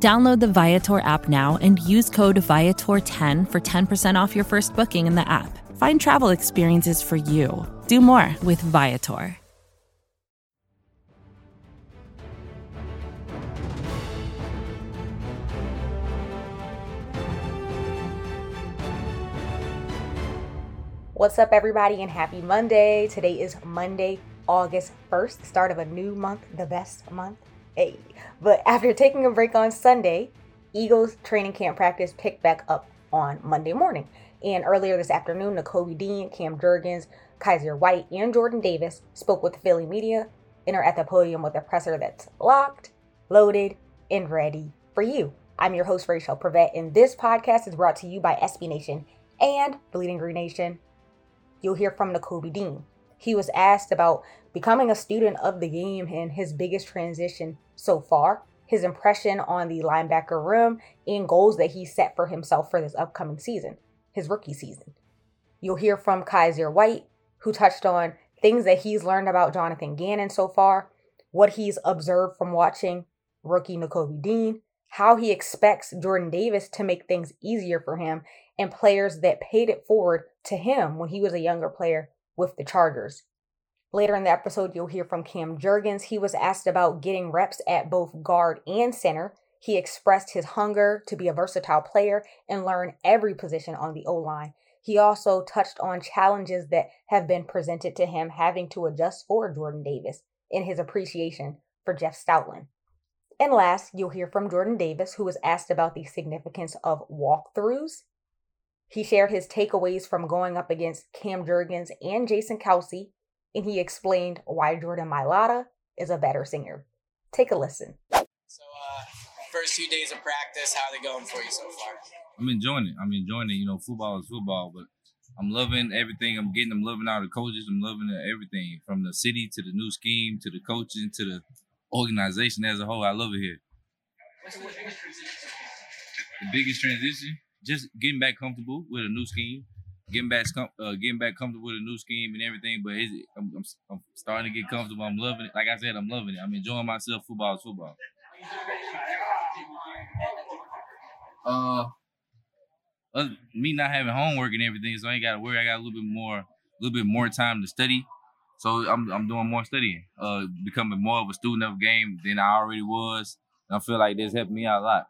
Download the Viator app now and use code Viator10 for 10% off your first booking in the app. Find travel experiences for you. Do more with Viator. What's up, everybody, and happy Monday. Today is Monday, August 1st, start of a new month, the best month. Hey. But after taking a break on Sunday, Eagles training camp practice picked back up on Monday morning. And earlier this afternoon, Nakobe Dean, Cam Jurgens, Kyzir White, and Jordan Davis spoke with Philly media and are at the podium with a presser that's locked, loaded, and ready for you. I'm your host, Rachel Prevet, and this podcast is brought to you by SB Nation and Bleeding Green Nation you'll hear from Nakobe Dean. He was asked about becoming a student of the game and his biggest transition so far, his impression on the linebacker room, and goals that he set for himself for this upcoming season, his rookie season. You'll hear from Kyzir White, who touched on things that he's learned about Jonathan Gannon so far, what he's observed from watching rookie Nakobe Dean, how he expects Jordan Davis to make things easier for him, and players that paid it forward to him when he was a younger player with the Chargers. Later in the episode, you'll hear from Cam Jurgens. He was asked about getting reps at both guard and center. He expressed his hunger to be a versatile player and learn every position on the O line. He also touched on challenges that have been presented to him having to adjust for Jordan Davis in his appreciation for Jeff Stoutland. And last, you'll hear from Jordan Davis, who was asked about the significance of walkthroughs he shared his takeaways from going up against Cam Jurgens and Jason Kelce, and he explained why Jordan Mailata is a better singer. Take a listen. So, uh, first few days of practice, how are they going for you so far? I'm enjoying it. I'm enjoying it. You know, football is football, but I'm loving everything I'm getting. I'm loving all the coaches. I'm loving everything from the city to the new scheme to the coaching to the organization as a whole. I love it here. What's the biggest transition? The biggest transition? just getting back comfortable with a new scheme, getting back uh, getting back comfortable with a new scheme and everything. But I'm, I'm, I'm, starting to get comfortable. I'm loving it. Like I said, I'm loving it. I'm enjoying myself. Football is football. Uh, uh, me not having homework and everything, so I ain't got to worry. I got a little bit more, a little bit more time to study. So I'm I'm doing more studying, uh, becoming more of a student of the game than I already was. And I feel like this helped me out a lot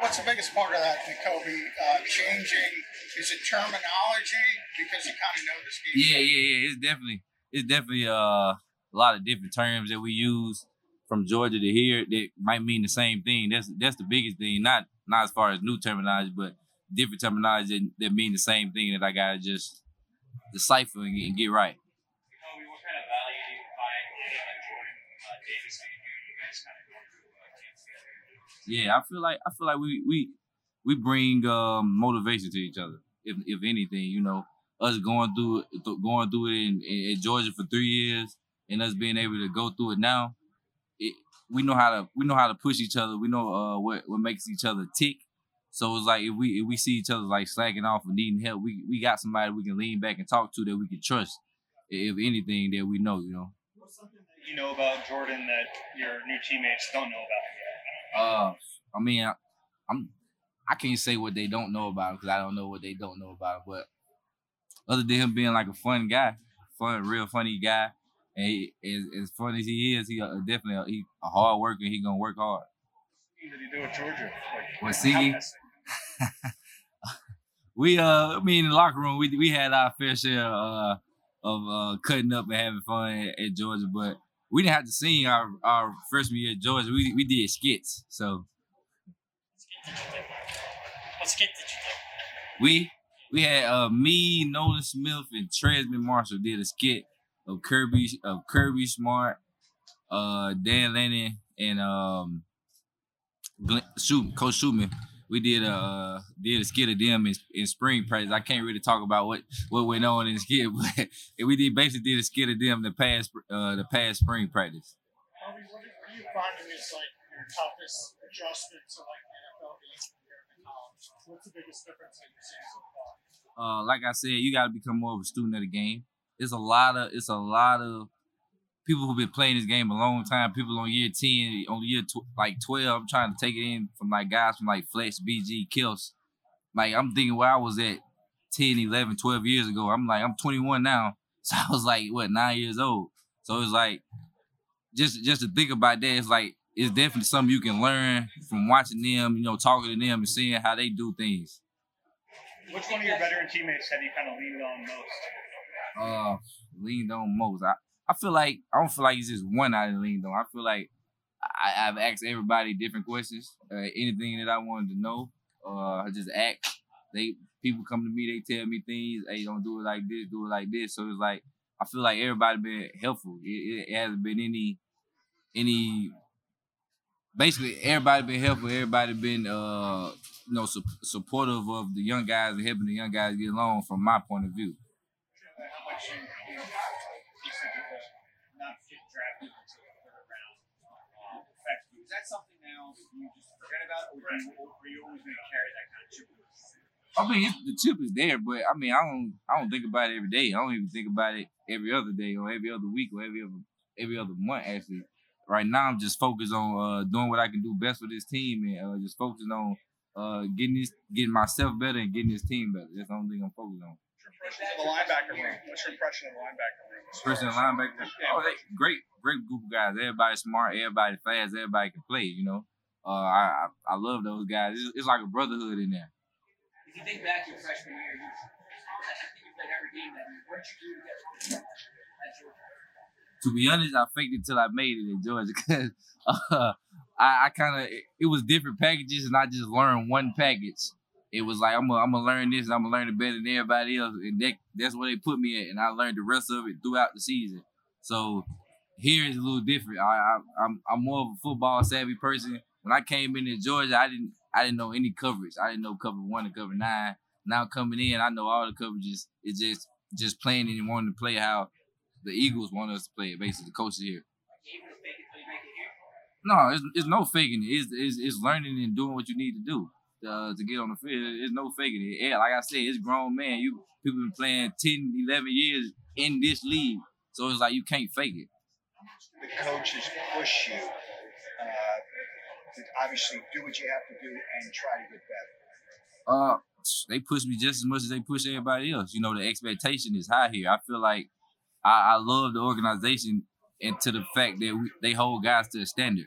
what's the biggest part of that, Nakobe? Uh, changing is it terminology because you kind of know this game? Yeah, yeah, yeah. It's definitely it's definitely uh, a lot of different terms that we use from Georgia to here that might mean the same thing. That's that's the biggest thing. Not not as far as new terminology, but different terminology that, that mean the same thing that I gotta just decipher and, and get right. Yeah, I feel like I feel like we we we bring um, motivation to each other. If if anything, you know, us going through going through it in, in Georgia for three years, and us being able to go through it now, it, we know how to we know how to push each other. We know uh, what what makes each other tick. So it's like if we if we see each other like slacking off and needing help, we we got somebody we can lean back and talk to that we can trust. If anything, that we know, you know. What's something that you know about Jordan that your new teammates don't know about? Uh, I mean, I, I'm I can't say what they don't know about him because I don't know what they don't know about him. But other than him being like a fun guy, fun, real funny guy, and he, as, as fun as he is, he uh, definitely uh, he a hard worker. He gonna work hard. What did he do at Georgia? Like, what Siggy? we uh, I mean, in the locker room, we we had our fair share uh, of uh, cutting up and having fun at, at Georgia, but we didn't have to sing our, our freshman year at Georgia. We we did skits. So what skit did you do? We we had uh, me, Nolan Smith, and Tresman Marshall did a skit of Kirby of Kirby Smart, uh, Dan Lanning, and um, Glenn, Shoot, Coach Schumann. we did a uh, did a skit of them in, in spring practice. I can't really talk about what what went on in the skit, but we did basically did a skit of them the past uh, the past spring practice. Bobby, what do you find is like your toughest adjustment to like NFL game compared to college? What's the biggest difference uh, like I said, you got to become more of a student of the game. It's a lot of it's a lot of people who've been playing this game a long time. People on year ten, on year tw- like twelve. I'm trying to take it in from like guys from like Fletch, BG, Kills. Like I'm thinking where I was at 10, 11, 12 years ago. I'm like I'm 21 now, so I was like what nine years old. So it's like just just to think about that. It's like it's definitely something you can learn from watching them. You know, talking to them and seeing how they do things. Which one of your veteran teammates have you kind of leaned on most? uh leaned on most. I, I feel like I don't feel like it's just one I leaned on. I feel like I, I've asked everybody different questions. Uh, anything that I wanted to know, uh, I just ask. They people come to me, they tell me things. Hey, don't do it like this, do it like this. So it's like I feel like everybody been helpful. It, it hasn't been any any. Basically, everybody been helpful. Everybody been uh you know su- supportive of the young guys and helping the young guys get along. From my point of view. How much you, you, you said that the not get drafted until the third round you. Is that something now you just forget about, or do you, or are you always going to carry that kind of chip? I mean, the chip is there, but I mean, I don't, I don't think about it every day. I don't even think about it every other day or every other week or every other, every other month. Actually, right now I'm just focused on uh, doing what I can do best for this team and uh, just focusing on uh, getting this, getting myself better and getting this team better. That's the only thing I'm focused on. What's your impression of the linebacker room? What's your impression of the linebacker room? Person linebacker, room? oh, they great, great group of guys. Everybody smart, everybody fast, everybody can play. You know, uh, I, I I love those guys. It's, it's like a brotherhood in there. If you think back to your freshman year, you, I think you played every game that year. What did you do to get at Georgia? To be honest, I faked it till I made it in Georgia because uh, I, I kind of it was different packages and I just learned one package. It was like I'm gonna I'm gonna learn this and I'm gonna learn it better than everybody else, and that, that's where they put me at, and I learned the rest of it throughout the season. So here is a little different. I, I I'm I'm more of a football savvy person. When I came into Georgia, I didn't I didn't know any coverage. I didn't know cover one and cover nine. Now coming in, I know all the coverages. It's just just playing and wanting to play how the Eagles want us to play it. Basically, the coaches here. Even to fake it till you make it here. No, it's, it's no faking it. It's, it's it's learning and doing what you need to do uh, to get on the field. It's no faking it. Yeah, like I said, it's grown man. You people been playing 10, 11 years in this league, so it's like you can't fake it. the coaches push you uh, to obviously do what you have to do and try to get better. Uh, they push me just as much as they push everybody else. You know, the expectation is high here. I feel like I, I love the organization and to the fact that we, they hold guys to a standard.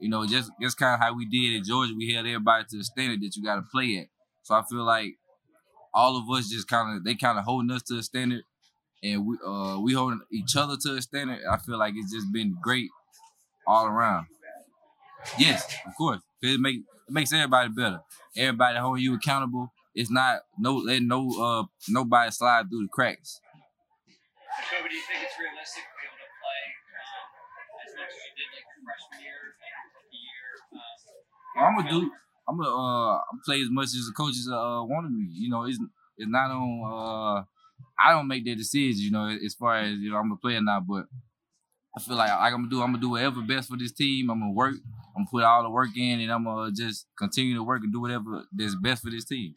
You know, just just kind of how we did in Georgia, we held everybody to the standard that you got to play at. So I feel like all of us just kind of they kind of holding us to a standard, and we uh we holding each other to a standard. I feel like it's just been great all around. Yes, of course. It make it makes everybody better. Everybody holding you accountable. It's not no letting no uh nobody slide through the cracks. Kobe, do you think it's realistic to be able to play um, as much as you did like your freshman year and rookie year? Um, I'm gonna do. I'm gonna uh I'm play as much as the coaches uh wanted me. You know, it's it's not on. uh I don't make that decision. You know, as far as you know, I'm a player now, but I feel like, like I'm gonna do. I'm gonna do whatever best for this team. I'm gonna work. I'm gonna put all the work in, and I'm gonna just continue to work and do whatever that's best for this team.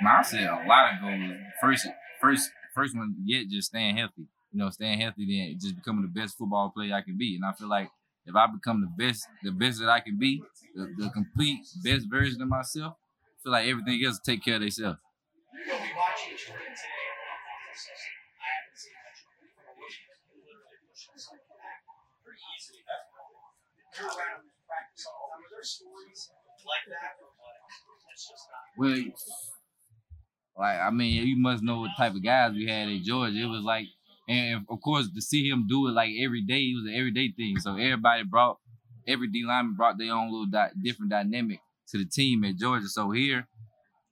Man, I said a lot of goals. First, first, first one yet just staying healthy. You know, staying healthy, then just becoming the best football player I can be. And I feel like if I become the best, the best that I can be, the, the complete best version of myself, I feel like everything else take care of themselves. Well, like I mean, you must know what type of guys we had at Georgia. It was like, and of course, to see him do it like every day, it was an everyday thing. So everybody brought, every D lineman brought their own little di- different dynamic to the team at Georgia. So here,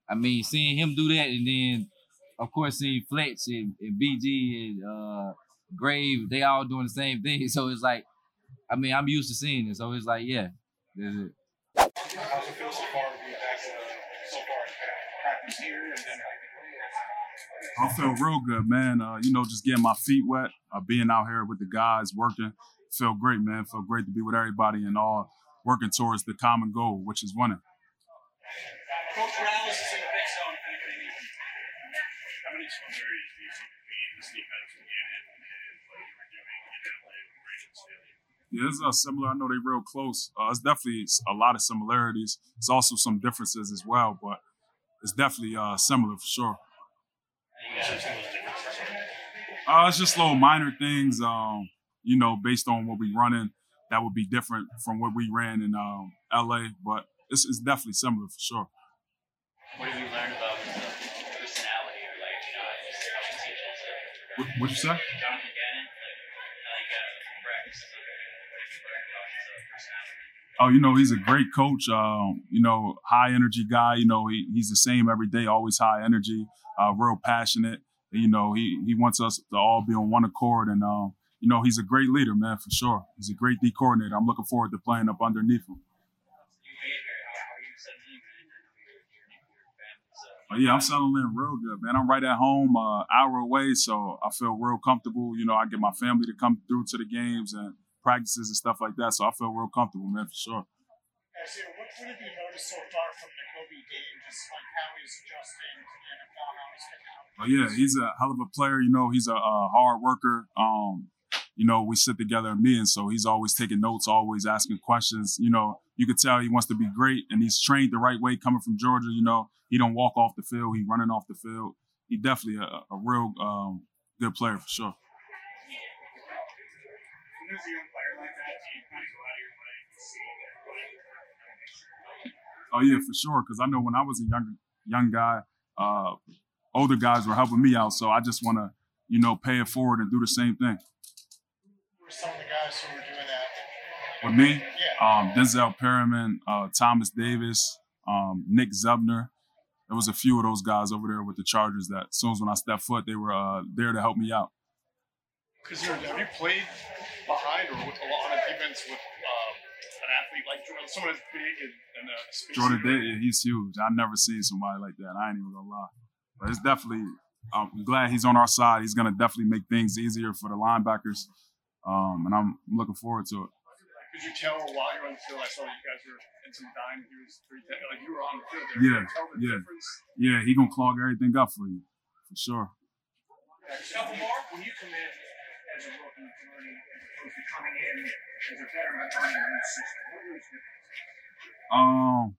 I mean, seeing him do that, and then of course seeing Fletch and, and BG and uh, Grave, they all doing the same thing. So it's like, I mean, I'm used to seeing it. So it's like, yeah, That's it. How's it feel so far to be back uh, so far in practice here and then I feel real good, man. Uh, you know, just getting my feet wet, uh, being out here with the guys, working, feel great, man. Feel great to be with everybody and all working towards the common goal, which is winning. Coach Morales is in the big zone if anybody needs him. How many similarities do you see between this defense and what you were doing in LA with Brandon Staley? Yeah, it's uh, similar. I know they're real close. Uh, it's definitely a lot of similarities. It's also some differences as well, but it's definitely uh, similar for sure. Uh, it's just little minor things, um, you know, based on what we running that would be different from what we ran in um, LA, but it's, it's definitely similar for sure. What have you learned about personality or like, you know, just how to? What, what'd you say? Jonathan Gannon, like, like uh, practice. What have you learned about his personality? Oh, you know, he's a great coach. Um, you know, high energy guy. You know, he, he's the same every day, always high energy, uh, real passionate. You know, he he wants us to all be on one accord, and um, you know, he's a great leader, man, for sure. He's a great D coordinator. I'm looking forward to playing up underneath him. Oh, yeah, I'm settling in real good, man. I'm right at home, uh, hour away, so I feel real comfortable. You know, I get my family to come through to the games and practices and stuff like that, so I feel real comfortable, man, for sure. What you noticed so far from the Kobe game? Just like how he's adjusting to the NFL, how he's picking up. Oh yeah, he's a hell of a player. You know, he's a, a hard worker. Um, you know, we sit together in meetings, so he's always taking notes, always asking questions. You know, you could tell he wants to be great, and he's trained the right way. Coming from Georgia, you know, he don't walk off the field; he running off the field. He definitely a, a real um, good player for sure. When there's a young player like that, do you kind of go out of your way to see what Oh yeah, for sure. Because I know when I was a young young guy, uh, older guys were helping me out, so I just want to, you know, pay it forward and do the same thing. Who are some of the guys who were doing that? With me, Yeah. um, Denzel Perryman, uh, Thomas Davis, um, Nick Zubner. There was a few of those guys over there with the Chargers that, as soon as when I stepped foot, they were uh, there to help me out. Because have you played behind or with, a lot of defense with like Jordan, someone as big and, and uh, space Jordan Day, yeah, he's huge. I've never seen somebody like that. I ain't even gonna lie. But it's definitely. I'm glad he's on our side. He's gonna definitely make things easier for the linebackers, um, and I'm looking forward to it. Could you tell while you're on the field? I saw you guys were in some dime. He was three. Like you were on the field. There. Yeah, Could you tell the yeah. difference. Yeah, he gonna clog everything up for you, for sure. More. When you come in as a rookie, learning as opposed to coming in Um,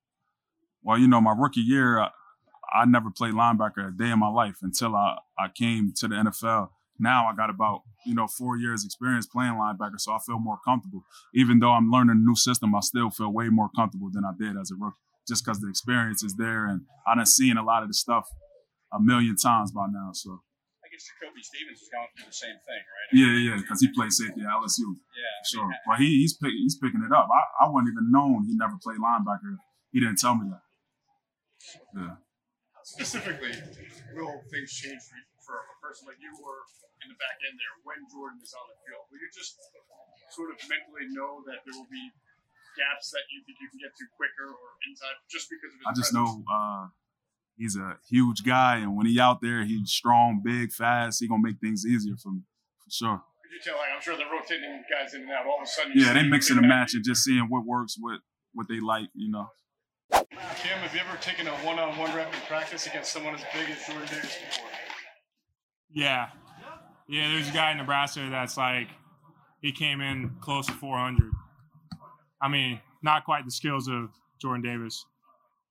well, you know, my rookie year, I, I never played linebacker a day in my life until I, I came to the NFL. Now I got about, you know, four years experience playing linebacker, so I feel more comfortable. Even though I'm learning a new system, I still feel way more comfortable than I did as a rookie, just because the experience is there and I done seen a lot of the stuff a million times by now. So I Jacoby Stevens is going through the same thing, right? yeah, yeah, because he played safety at LSU. Yeah. Sure. Well, he, he's pick, he's picking it up. I, I wasn't even known he never played linebacker. He didn't tell me that. Yeah. Specifically, will things change for, for a person like you or in the back end there when Jordan is on the field? Will you just sort of mentally know that there will be gaps that you think you can get to quicker or inside just because of his I just presence? know uh, he's a huge guy, and when he out there, he's strong, big, fast. He gonna make things easier for me, for sure. Could you tell? Like, I'm sure they're rotating guys in and out. All of a sudden, Yeah, they him mixing and matching, just seeing what works, what what they like, you know. Cam, have you ever taken a one-on-one rep in practice against someone as big as Jordan Davis before? Yeah. Yeah, there's a guy in Nebraska that's like, he came in close to 400. I mean, not quite the skills of Jordan Davis.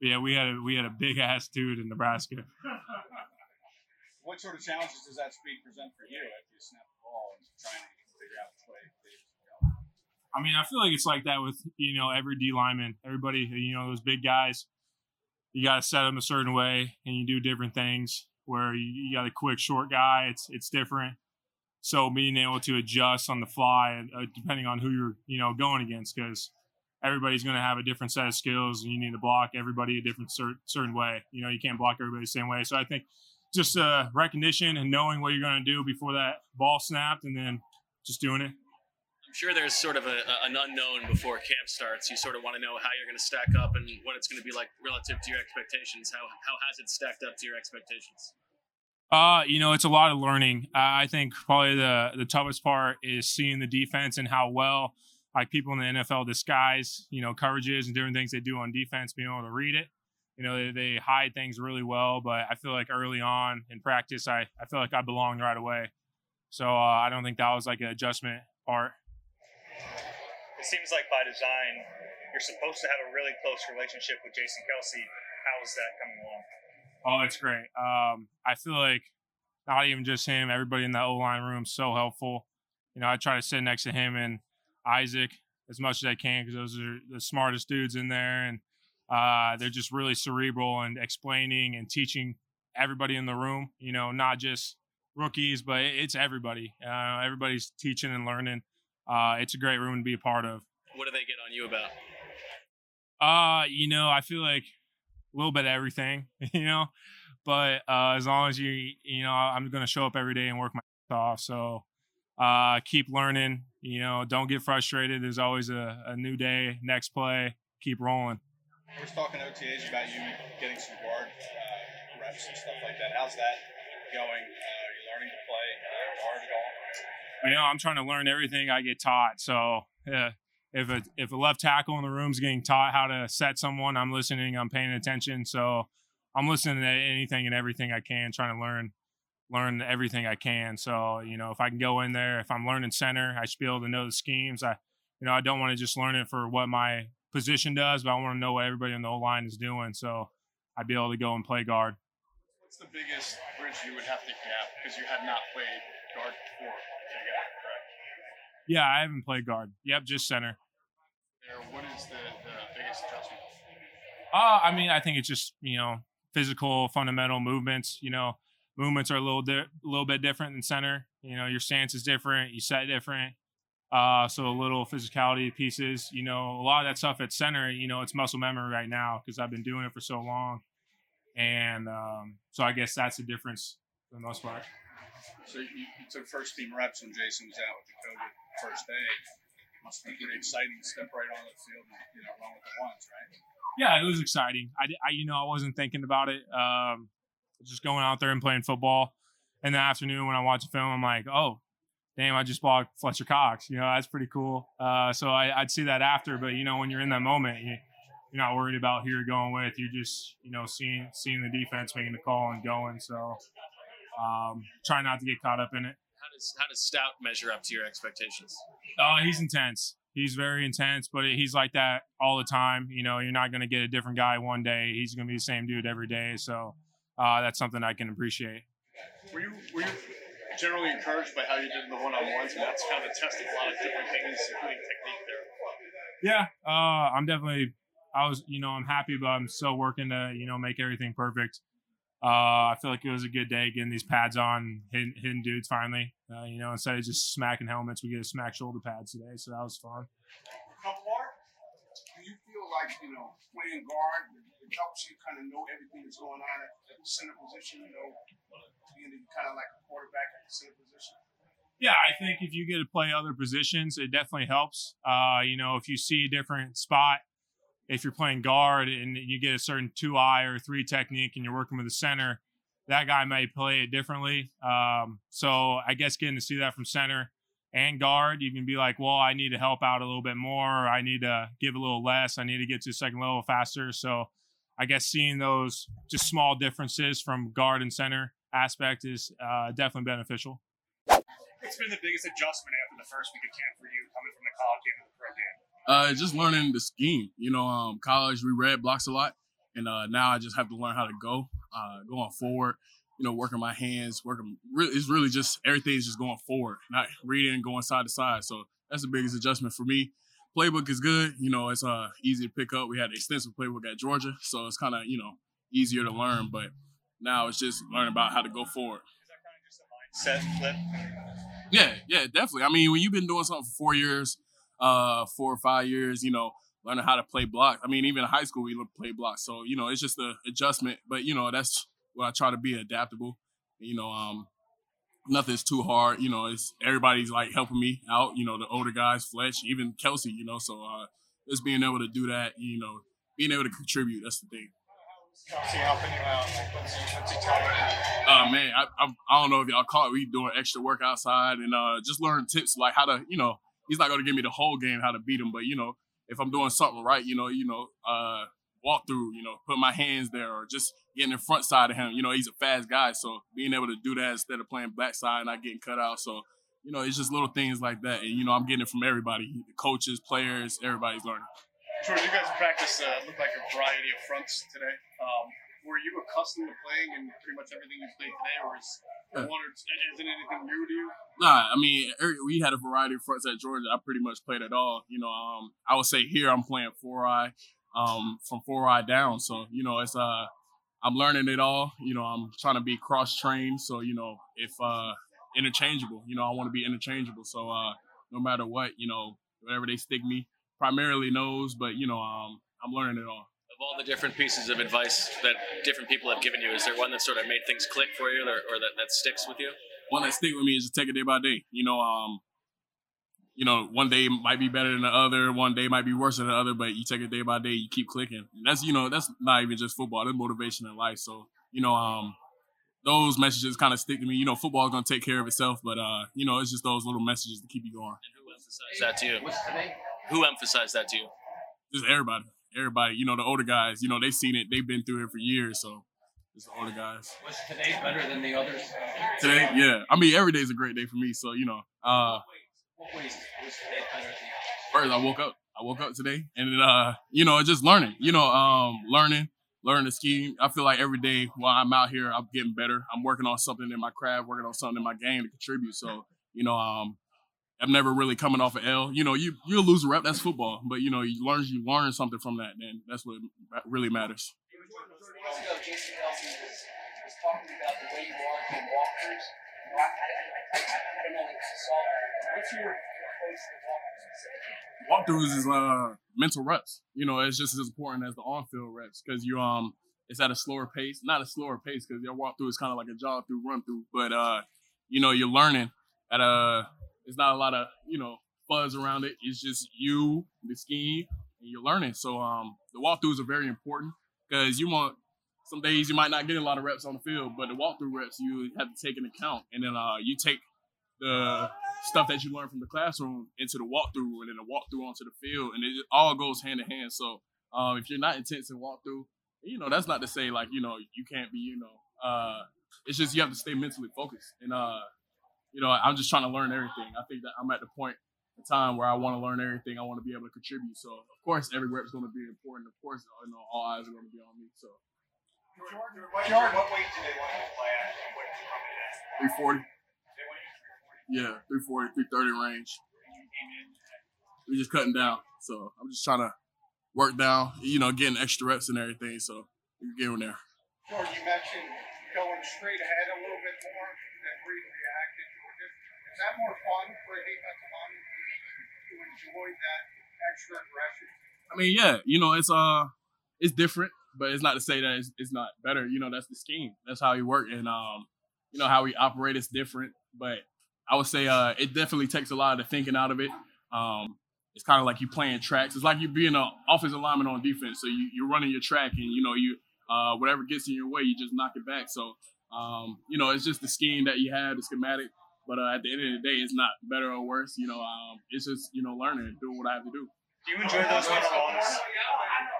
Yeah, we had a, we had a big ass dude in Nebraska. What sort of challenges does that speed present for you after you snap the ball and trying to figure out which way Davis will go? I mean, I feel like it's like that with you know every D lineman, everybody. You know those big guys. You got to set them a certain way, and you do different things. Where you, you got a quick, short guy, it's it's different. So being able to adjust on the fly, uh, depending on who you're you know going against, because everybody's going to have a different set of skills, and you need to block everybody a different cer- certain way. You know, you can't block everybody the same way. So I think just uh, recognition and knowing what you're going to do before that ball snapped, and then just doing it. I'm sure there's sort of a, an unknown before camp starts. You sort of want to know how you're going to stack up and what it's going to be like relative to your expectations. How how has it stacked up to your expectations? Uh, you know, it's a lot of learning. Uh, I think probably the the toughest part is seeing the defense and how well like people in the NFL disguise, you know, coverages and different things they do on defense, being able to read it. You know, they, they hide things really well, but I feel like early on in practice, I, I feel like I belonged right away. So uh, I don't think that was like an adjustment part. It seems like by design, you're supposed to have a really close relationship with Jason Kelce. How is that coming along? Oh, it's great. Um, I feel like not even just him, everybody in the O line room so helpful. You know, I try to sit next to him and Isaac as much as I can because those are the smartest dudes in there, and uh, they're just really cerebral and explaining and teaching everybody in the room. You know, not just rookies, but it's everybody. Uh, everybody's teaching and learning. Uh, it's a great room to be a part of. What do they get on you about? Uh, you know, I feel like a little bit of everything, you know, but uh, as long as you, you know, I'm going to show up every day and work my off. So uh, keep learning, you know, don't get frustrated. There's always a, a new day, next play, keep rolling. We are talking OTAs about you getting some guard uh, reps and stuff like that. How's that going? Uh, are you learning to play uh, guard at all? You know, I'm trying to learn everything I get taught. So yeah, if a if a left tackle in the room is getting taught how to set someone, I'm listening, I'm paying attention. So I'm listening to anything and everything I can, trying to learn learn everything I can. So, you know, if I can go in there, if I'm learning center, I should be able to know the schemes. I, you know, I don't want to just learn it for what my position does, but I want to know what everybody on the O line is doing. So I'd be able to go and play guard. What's the biggest bridge you would have to gap because you had not played guard before? correct? Yeah, I haven't played guard. Yep, just center. There, what is the, the biggest adjustment? Uh, I mean, I think it's just, you know, physical, fundamental movements. You know, movements are a little di- a little bit different than center. You know, your stance is different, you set different. Uh, so a little physicality pieces. You know, a lot of that stuff at center. You know, it's muscle memory right now because I've been doing it for so long, and um, so I guess that's the difference for the most part. So you, you took first team reps when Jason was out with the COVID first day. Must be pretty exciting to step right on the field, and, you know, along with the ones, right? Yeah, it was exciting. I, I you know, I wasn't thinking about it. Um, just going out there and playing football. In the afternoon when I watch a film, I'm like, oh, damn, I just blocked Fletcher Cox. You know, that's pretty cool. Uh, so I, would see that after, but you know, when you're in that moment, you, you're not worried about who you're going with. You're just, you know, seeing seeing the defense making the call and going. So um, try not to get caught up in it. How does how does Stout measure up to your expectations? Uh, he's intense. He's very intense, but he's like that all the time. You know, you're not going to get a different guy one day. He's going to be the same dude every day. So uh, that's something I can appreciate. Were you were you generally encouraged by how you did in the one on ones? And that's kind of tested a lot of different things, including technique there. Yeah, uh, I'm definitely. I was, you know, I'm happy, but I'm still working to, you know, make everything perfect. Uh, I feel like it was a good day getting these pads on, hitting, hitting dudes finally. Uh, you know, instead of just smacking helmets, we get to smack shoulder pads today, so that was fun. Now, Mark, do you feel like you know playing guard it helps you kind of know everything that's going on at, the center position, you know, being kind of like a quarterback at the center position? Yeah, I think if you get to play other positions, it definitely helps. Uh, you know, if you see a different spot, if you're playing guard and you get a certain two eye or three technique and you're working with the center, that guy may play it differently. Um, so I guess getting to see that from center and guard, you can be like, well, I need to help out a little bit more. I need to give a little less. I need to get to the second level faster. So I guess seeing those just small differences from guard and center aspect is uh, definitely beneficial. What's been the biggest adjustment after the first week of camp for you coming from the college game to the pro game? Uh, just learning the scheme. You know, um, college we read blocks a lot, and uh, now I just have to learn how to go, uh, going forward. You know, working my hands, working. Really, it's really just everything's just going forward, not reading and going side to side. So that's the biggest adjustment for me playbook is good. You know, it's uh easy to pick up. We had an extensive playbook at Georgia, so it's kind of you know easier to learn. But now it's just learning about how to go forward. Set flip. Yeah, yeah, definitely. I mean, when you've been doing something for four years, uh, four or five years, you know, learning how to play block. I mean, even in high school, we look play block. So you know, it's just the adjustment. But you know, that's I try to be adaptable. You know, um, nothing's too hard. You know, it's everybody's like helping me out. You know, the older guys, Fletch, even Kelce. You know, so uh, just being able to do that. You know, being able to contribute. That's the thing. Kelce helping you out. Like, what's he, what's he telling you? Uh, man, I, I I don't know if y'all caught. We doing extra work outside and uh, just learn tips like how to. You know, he's not gonna give me the whole game how to beat him, but you know, if I'm doing something right, you know, you know, uh, walk through, you know, put my hands there or just getting in front side of him. You know, he's a fast guy, so being able to do that instead of playing back side and not getting cut out. So, you know, it's just little things like that. And, you know, I'm getting it from everybody the coaches, players, everybody's learning. Jordan, you guys practice uh, look like a variety of fronts today. Um, were you accustomed to playing in pretty much everything you played today, or is Yeah. one or is it anything new to you? Nah, I mean, er- we had a variety of fronts at Georgia. I pretty much played it all. You know, um, I would say here I'm playing four eye, um, from four eye down. So you know, it's uh, I'm learning it all. You know, I'm trying to be cross trained. So you know, if uh, interchangeable. You know, I want to be interchangeable. So uh, no matter what, you know, whatever they stick me, primarily nose, but you know, um, I'm learning it all. Of all the different pieces of advice that different people have given you, is there one that sort of made things click for you, or, or that, that sticks with you? one that stick with me is to take it day by day. You know, um, you know, one day might be better than the other, one day might be worse than the other, but you take it day by day, you keep clicking. And that's you know, that's not even just football, that's motivation in life. So, you know, um, those messages kind of stick to me. You know, football is gonna take care of itself, but uh, you know, it's just those little messages to keep you going. Who emphasized that to you? Who emphasized that to you? Just everybody. Everybody, you know, the older guys, you know, they've seen it, they've been through it for years, so just the older guys. Was today better than the others? Today, yeah. I mean, every day's a great day for me, so you know, uh First I woke up. I woke up today and uh, you know, just learning, you know, um, learning, learning the scheme. I feel like every day while I'm out here, I'm getting better. I'm working on something in my craft, working on something in my game to contribute. So, you know, um, I'm never really coming off an L. You know, you you'll lose a rep. That's football, but you know, you learn you learn something from that. Then that's what really matters. Talking about the way you. I, I, I, don't know that. What's your walkthroughs is uh mental reps. You know, it's just as important as the on-field reps because you um it's at a slower pace, not a slower pace because your walkthrough is kind of like a jog through, run through, but uh you know you're learning at a it's not a lot of you know buzz around it. It's just you, the scheme, and you're learning. So um the walkthroughs are very important because you want some days you might not get a lot of reps on the field, but the walkthrough reps you have to take into account, and then uh you take the stuff that you learn from the classroom into the walkthrough and then the walkthrough onto the field and it all goes hand in hand. So um, if you're not intense in walkthrough, you know, that's not to say like, you know, you can't be, you know, uh, it's just you have to stay mentally focused. And uh, you know, I'm just trying to learn everything. I think that I'm at the point in time where I want to learn everything. I want to be able to contribute. So of course every rep is going to be important. Of course, you know, all eyes are going to be on me. So Jordan, what, what weight do they want you to play at? What you coming in at? 340. Yeah, 340, 330 range. We're just cutting down. So I'm just trying to work down, you know, getting extra reps and everything. So we're getting there. Jordan, you mentioned going straight ahead a little bit more than read react Georgia. Is that more fun for a defensive lineman to enjoy that extra aggression? I mean, yeah, you know, it's uh, it's different, but it's not to say that it's, it's not better. You know, that's the scheme. That's how we work, and um, you know how we operate is different. But I would say uh, it definitely takes a lot of the thinking out of it. Um, it's kind of like you playing tracks. It's like you being an offensive lineman on defense. So you, you're running your track, and you know you uh, whatever gets in your way, you just knock it back. So um, you know, it's just the scheme that you have, the schematic. But uh, at the end of the day, it's not better or worse. You know, um, it's just you know learning and doing what I have to do. Do you enjoy those one-on-ones?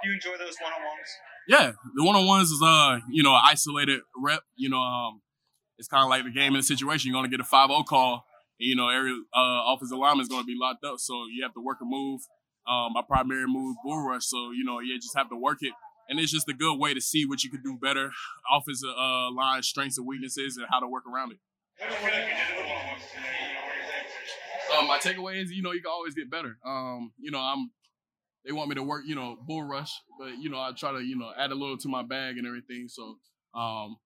Do you enjoy those one-on-ones? Yeah, the one on ones is uh, you know, isolated rep. You know, um, it's kind of like the game in the situation. You're gonna get a 5-0 call. And, you know, every uh, offensive lineman is gonna be locked up, so you have to work a move. Um, my primary move, bull rush. So you know, you just have to work it, and it's just a good way to see what you can do better, offensive uh, line strengths and weaknesses, and how to work around it. Um, my takeaway is, you know, you can always get better. Um, you know, I'm they want me to work, you know, bull rush, but you know, I try to, you know, add a little to my bag and everything. So um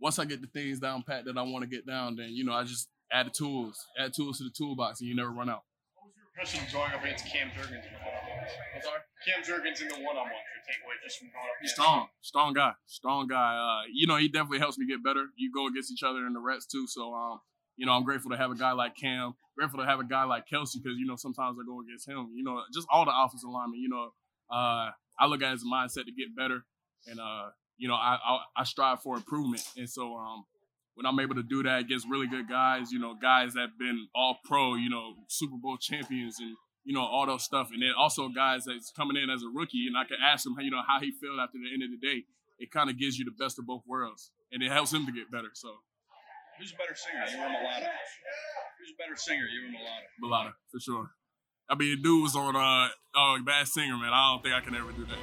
once I get the things down pat that I want to get down, then you know, I just add the tools, add tools to the toolbox and you never run out. What was your impression of going up against Cam Jurgens in the one-on-ones. I'm sorry? Cam Jurgens in the one-on-ones. Your takeaway just from going up He's against strong, strong guy, strong guy. Uh, you know, he definitely helps me get better. You go against each other in the reps too. So, um, you know, I'm grateful to have a guy like Cam, grateful to have a guy like Kelce because, you know, sometimes I go against him. You know, just all the offensive linemen, you know, uh, I look at a mindset to get better. And, uh, you know, I, I, I strive for improvement. And so um, when I'm able to do that against really good guys, you know, guys that have been all pro, you know, Super Bowl champions and, you know, all those stuff. And then also guys that's coming in as a rookie and I can ask him, you know, how he felt after the end of the day. It kind of gives you the best of both worlds and it helps him to get better. So Who's a better singer, you or Mailata? Who's a better singer, you or Mailata? Mailata, for sure. I mean, dude was on uh, uh Bad Singer, man. I don't think I can ever do that.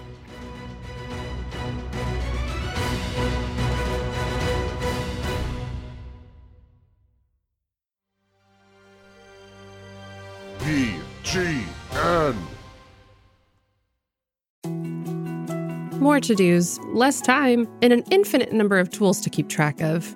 BGN. More to dos, less time, and an infinite number of tools to keep track of.